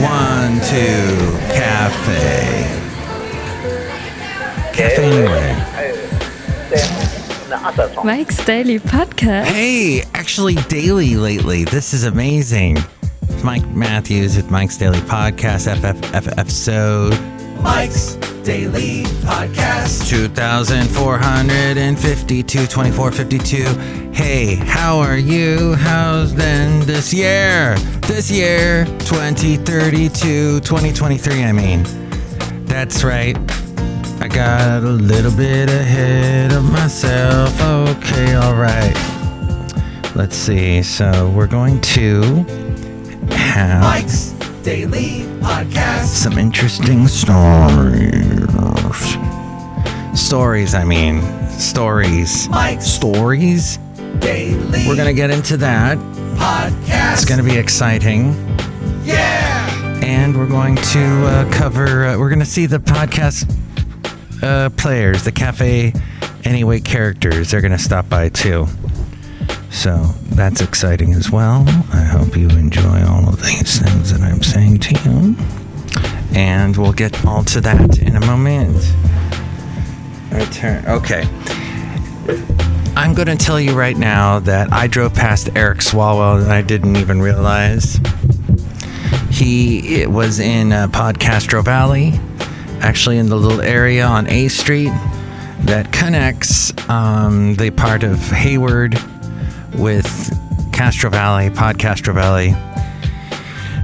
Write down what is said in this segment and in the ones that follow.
One, two, cafe. Cafe anyway. Mike's Daily Podcast. Hey, actually daily lately. This is amazing. It's Mike Matthews with Mike's Daily Podcast, FFF episode. Mike's Daily Podcast. 2452, 2452. Hey, how are you? How's then this year? This year, 2032, 2023, I mean. That's right. I got a little bit ahead of myself. Okay, all right. Let's see. So we're going to have Mike's Daily Podcast. some interesting stories. Stories, I mean. Stories. Mike's Stories? Daily We're going to get into that. Podcast. It's going to be exciting. yeah. And we're going to uh, cover, uh, we're going to see the podcast uh, players, the Cafe Anyway characters. They're going to stop by too. So that's exciting as well. I hope you enjoy all of these things that I'm saying to you. And we'll get all to that in a moment. Return. Okay. I'm going to tell you right now that I drove past Eric Swalwell and I didn't even realize. He was in uh, Podcastro Valley, actually in the little area on A Street that connects um, the part of Hayward with Castro Valley, Podcastro Valley.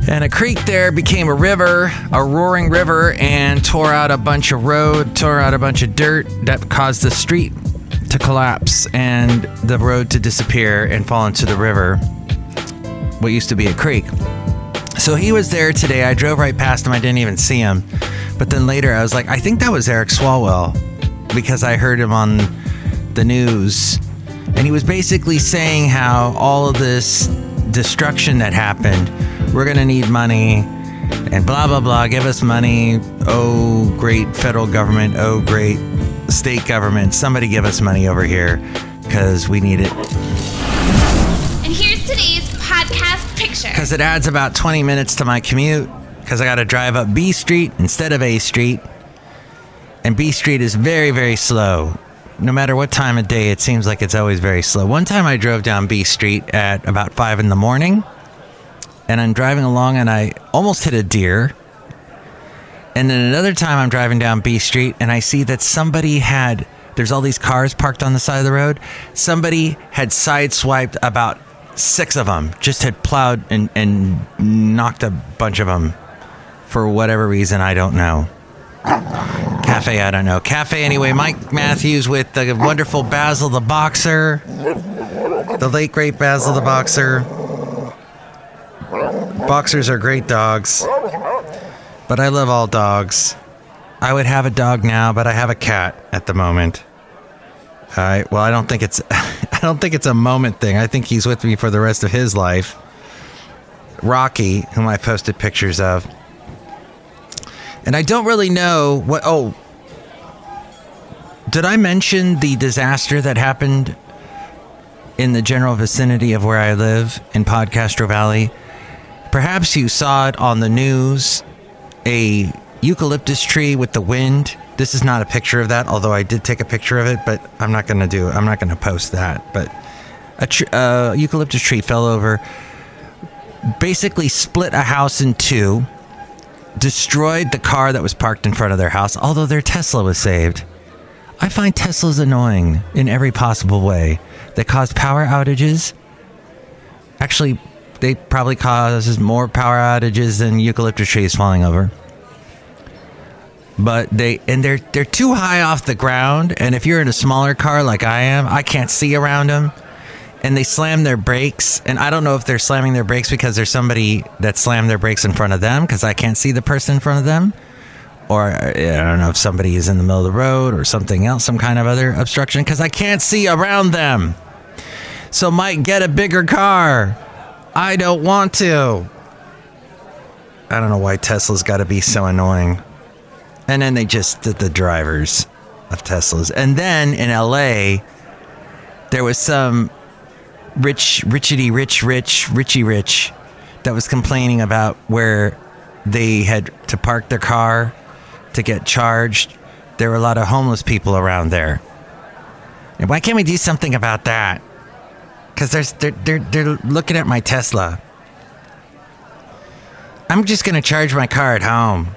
And a creek there became a river, a roaring river, and tore out a bunch of road, tore out a bunch of dirt that caused the street to collapse and the road to disappear and fall into the river, what used to be a creek. So he was there today. I drove right past him. I didn't even see him. But then later I was like, I think that was Eric Swalwell because I heard him on the news. And he was basically saying how all of this destruction that happened, we're going to need money and blah, blah, blah. Give us money. Oh, great federal government. Oh, great state government. Somebody give us money over here because we need it. And here's today's podcast picture. because it adds about 20 minutes to my commute because I got to drive up B Street instead of A Street. And B Street is very, very slow. No matter what time of day, it seems like it's always very slow. One time I drove down B Street at about 5 in the morning, and I'm driving along and I almost hit a deer. And then another time I'm driving down B Street and I see that somebody had, there's all these cars parked on the side of the road. Somebody had sideswiped about six of them, just had plowed and, and knocked a bunch of them for whatever reason, I don't know. Cafe, I don't know. Cafe, anyway, Mike Matthews with the wonderful Basil the Boxer, the late great Basil the Boxer. Boxers are great dogs, but I love all dogs. I would have a dog now, but I have a cat at the moment. All right. Well, I don't think it's I don't think it's a moment thing. I think he's with me for the rest of his life. Rocky, whom I posted pictures of. And I don't really know what oh Did I mention the disaster that happened in the general vicinity of where I live in Podcastro Valley? Perhaps you saw it on the news. A eucalyptus tree with the wind. This is not a picture of that, although I did take a picture of it, but I'm not going to do I'm not going to post that. But a tr- uh, eucalyptus tree fell over, basically split a house in two, destroyed the car that was parked in front of their house, although their Tesla was saved. I find Teslas annoying in every possible way. They cause power outages. Actually, they probably cause more power outages than eucalyptus trees falling over. But they and they're they're too high off the ground, and if you're in a smaller car like I am, I can't see around them. And they slam their brakes, and I don't know if they're slamming their brakes because there's somebody that slammed their brakes in front of them because I can't see the person in front of them, or I don't know if somebody is in the middle of the road or something else, some kind of other obstruction because I can't see around them. So Mike, get a bigger car. I don't want to. I don't know why Tesla's got to be so annoying. And then they just did the drivers of Teslas. And then in LA, there was some rich, richity, rich, rich, richy rich that was complaining about where they had to park their car to get charged. There were a lot of homeless people around there. And why can't we do something about that? Because they're, they're, they're looking at my Tesla. I'm just going to charge my car at home.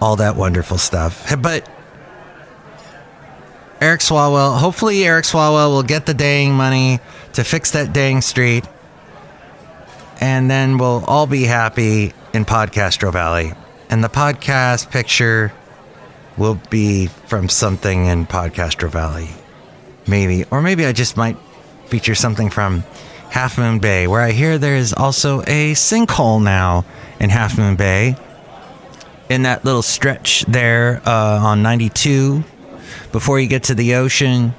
All that wonderful stuff. But Eric Swalwell, hopefully, Eric Swalwell will get the dang money to fix that dang street. And then we'll all be happy in Podcastro Valley. And the podcast picture will be from something in Podcastro Valley. Maybe. Or maybe I just might feature something from Half Moon Bay, where I hear there is also a sinkhole now in Half Moon Bay. In that little stretch there uh, on 92 before you get to the ocean.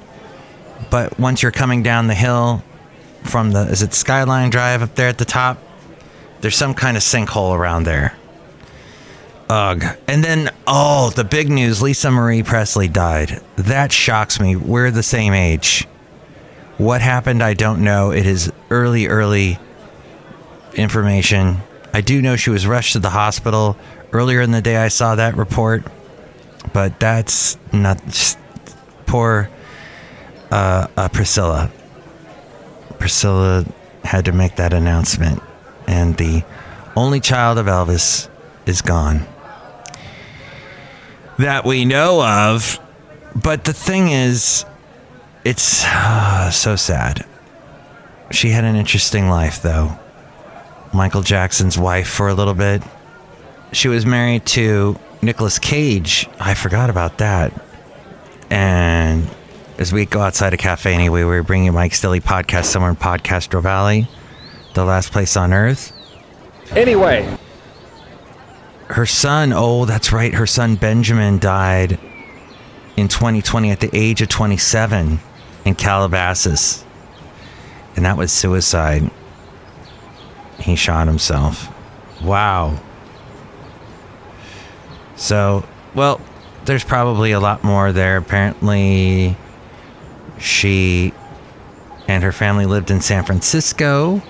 But once you're coming down the hill from the, is it Skyline Drive up there at the top? There's some kind of sinkhole around there. Ugh. And then, oh, the big news Lisa Marie Presley died. That shocks me. We're the same age. What happened, I don't know. It is early, early information. I do know she was rushed to the hospital. Earlier in the day, I saw that report. But that's not. Poor uh, uh, Priscilla. Priscilla had to make that announcement. And the only child of Elvis is gone that we know of. But the thing is, it's uh, so sad. She had an interesting life, though. Michael Jackson's wife for a little bit. She was married to Nicolas Cage. I forgot about that. And as we go outside a cafe anyway, we are bringing Mike's Daily Podcast somewhere in Podcastro Valley, the last place on earth. Anyway, her son, oh, that's right, her son Benjamin died in 2020 at the age of 27 in Calabasas. And that was suicide. He shot himself. Wow. So, well, there's probably a lot more there. Apparently, she and her family lived in San Francisco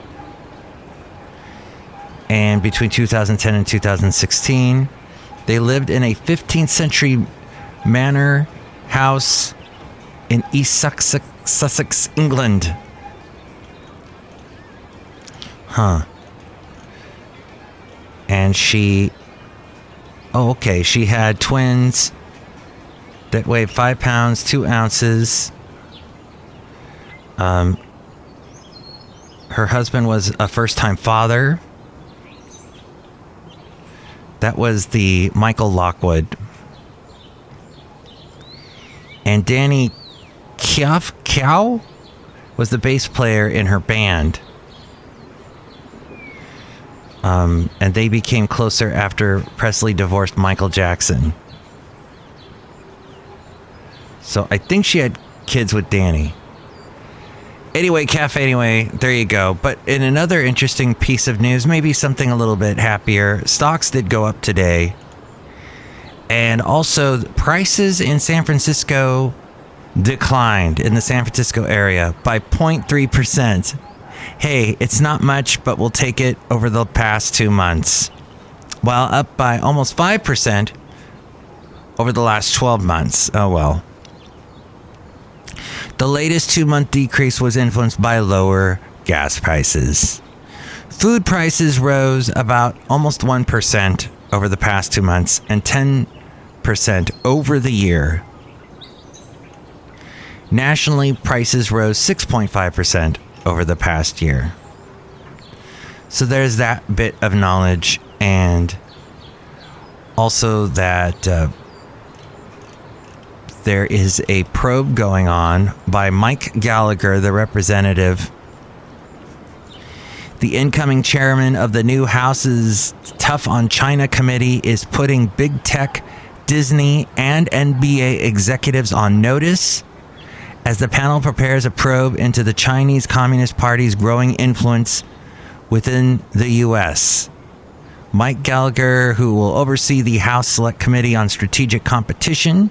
and between 2010 and 2016, they lived in a 15th century manor house in East Sussex, Sussex, England. Huh. And she. Oh, okay. She had twins that weighed five pounds, two ounces. Um, her husband was a first time father. That was the Michael Lockwood. And Danny Kioff Cow was the bass player in her band. Um, and they became closer after Presley divorced Michael Jackson. So I think she had kids with Danny. Anyway, Cafe, anyway, there you go. But in another interesting piece of news, maybe something a little bit happier, stocks did go up today. And also, prices in San Francisco declined in the San Francisco area by 0.3%. Hey, it's not much, but we'll take it over the past two months. While up by almost 5% over the last 12 months. Oh well. The latest two month decrease was influenced by lower gas prices. Food prices rose about almost 1% over the past two months and 10% over the year. Nationally, prices rose 6.5% over the past year. So there's that bit of knowledge, and also that uh, there is a probe going on by Mike Gallagher, the representative. The incoming chairman of the new House's Tough on China committee is putting big tech, Disney, and NBA executives on notice as the panel prepares a probe into the Chinese Communist Party's growing influence within the U.S. Mike Gallagher, who will oversee the House Select Committee on Strategic Competition,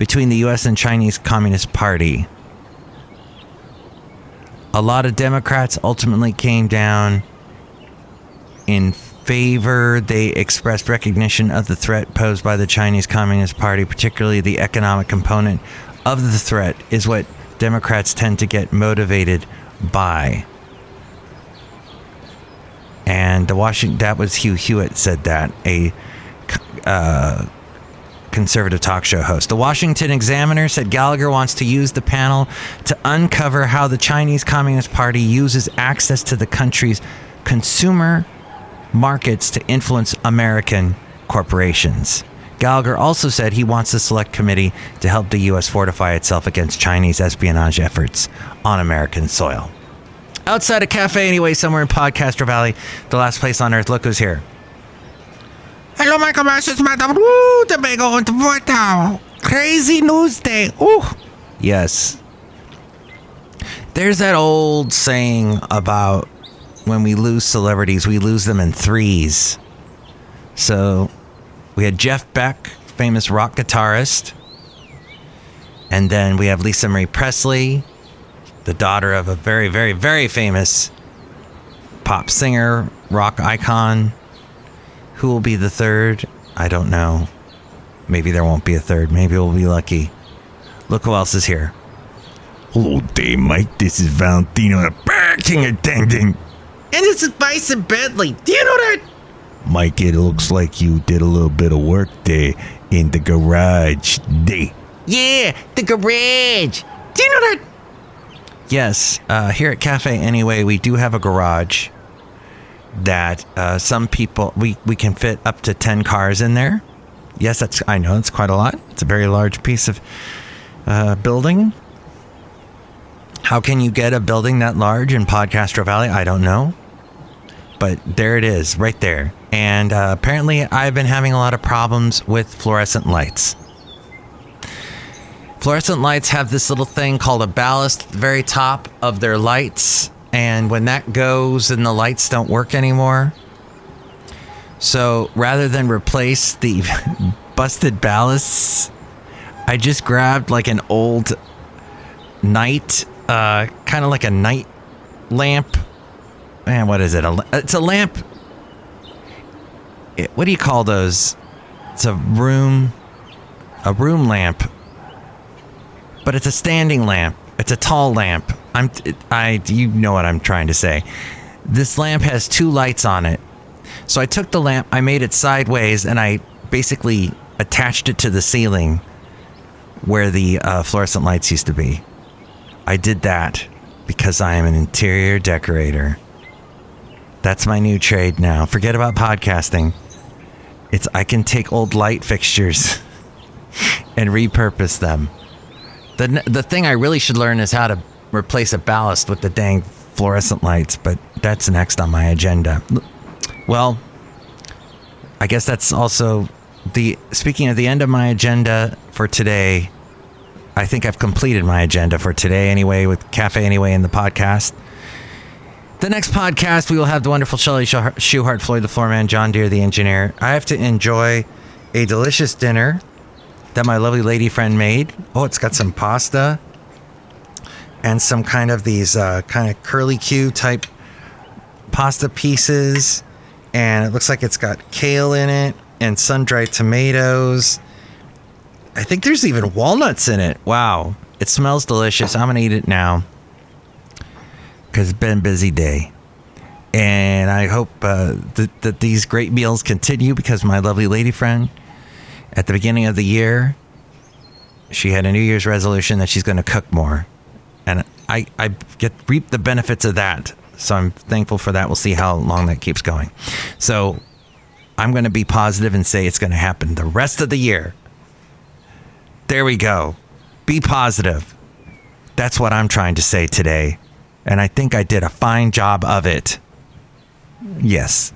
between the US and Chinese Communist Party. A lot of Democrats ultimately came down in favor. They expressed recognition of the threat posed by the Chinese Communist Party, particularly the economic component of the threat, is what Democrats tend to get motivated by. And the Washington, that was Hugh Hewitt said that, a uh, conservative talk show host. The Washington Examiner said Gallagher wants to use the panel to uncover how the Chinese Communist Party uses access to the country's consumer markets to influence American corporations. Gallagher also said he wants the select committee to help the U.S. fortify itself against Chinese espionage efforts on American soil. Outside a cafe, anyway, somewhere in Podcaster Valley, the last place on earth. Look who's here. Hello, Michael Masters, Madam. The big old Vortal. Crazy news day. Ooh. Yes. There's that old saying about when we lose celebrities, we lose them in threes. So we had Jeff Beck, famous rock guitarist. And then we have Lisa Marie Presley, the daughter of a very, very, very famous pop singer, rock icon. Who will be the third? I don't know. Maybe there won't be a third. Maybe we'll be lucky. Look who else is here. Hello there, Mike. This is Valentino, the Burger King attendant. And this is Bison Bentley. Do you know that? Mike, it looks like you did a little bit of work there in the garage. Day. Yeah, the garage. Do you know that? Yes, uh, here at Cafe Anyway, we do have a garage that uh, some people we we can fit up to ten cars in there. Yes, that's I know it's quite a lot. It's a very large piece of uh, building. How can you get a building that large in Podcastro Valley? I don't know, but there it is, right there. And uh, apparently, I've been having a lot of problems with fluorescent lights. Fluorescent lights have this little thing called a ballast at the very top of their lights. And when that goes and the lights don't work anymore, so rather than replace the busted ballasts, I just grabbed like an old night, uh, kind of like a night lamp. Man, what is it? A, it's a lamp. It, what do you call those? It's a room, a room lamp but it's a standing lamp. It's a tall lamp. I'm I you know what I'm trying to say. This lamp has two lights on it. So I took the lamp, I made it sideways and I basically attached it to the ceiling where the uh, fluorescent lights used to be. I did that because I am an interior decorator. That's my new trade now. Forget about podcasting. It's I can take old light fixtures and repurpose them. The, the thing I really should learn is how to replace a ballast with the dang fluorescent lights, but that's next on my agenda. Well, I guess that's also the speaking of the end of my agenda for today. I think I've completed my agenda for today anyway with Cafe Anyway in the podcast. The next podcast, we will have the wonderful Chely Shoehart, Floyd the Floorman, John Deer the engineer. I have to enjoy a delicious dinner that my lovely lady friend made. Oh, it's got some pasta and some kind of these uh, kind of curly Q type pasta pieces. And it looks like it's got kale in it and sun dried tomatoes. I think there's even walnuts in it. Wow. It smells delicious. I'm going to eat it now because it's been a busy day. And I hope uh, that, that these great meals continue because my lovely lady friend at the beginning of the year, she had a New Year's resolution that she's going to cook more, and I I get reap the benefits of that. So I'm thankful for that. We'll see how long that keeps going. So I'm going to be positive and say it's going to happen the rest of the year. There we go. Be positive. That's what I'm trying to say today. And I think I did a fine job of it. Yes.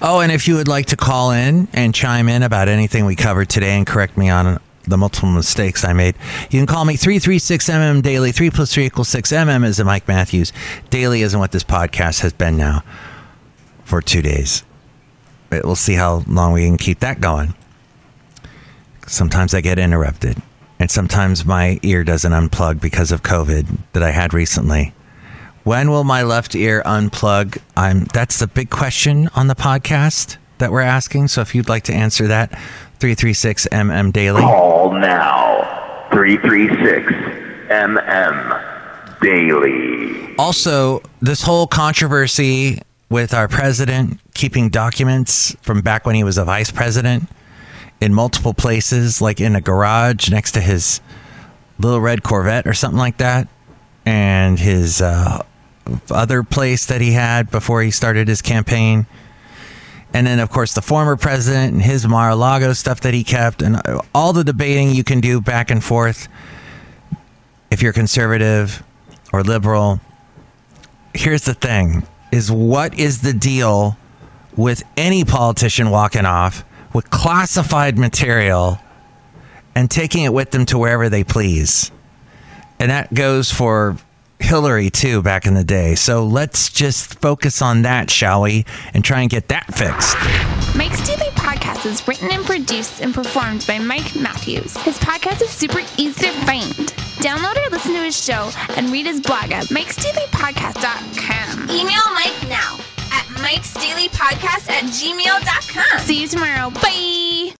Oh, and if you would like to call in and chime in about anything we covered today and correct me on the multiple mistakes I made, you can call me 336MM daily. 3 plus 3 equals 6. MM is a Mike Matthews. Daily isn't what this podcast has been now for two days. We'll see how long we can keep that going. Sometimes I get interrupted, and sometimes my ear doesn't unplug because of COVID that I had recently. When will my left ear unplug? I'm that's the big question on the podcast that we're asking. So if you'd like to answer that, 336 MM Daily. Call now 336 MM Daily. Also, this whole controversy with our president keeping documents from back when he was a vice president in multiple places, like in a garage next to his little red Corvette or something like that, and his uh, other place that he had before he started his campaign. And then, of course, the former president and his Mar a Lago stuff that he kept, and all the debating you can do back and forth if you're conservative or liberal. Here's the thing is what is the deal with any politician walking off with classified material and taking it with them to wherever they please? And that goes for Hillary too back in the day. So let's just focus on that, shall we? And try and get that fixed. Mike's Daily Podcast is written and produced and performed by Mike Matthews. His podcast is super easy to find. Download or listen to his show and read his blog at mikesdailypodcast.com. Email Mike now at mikesdailypodcast at gmail.com. See you tomorrow. Bye.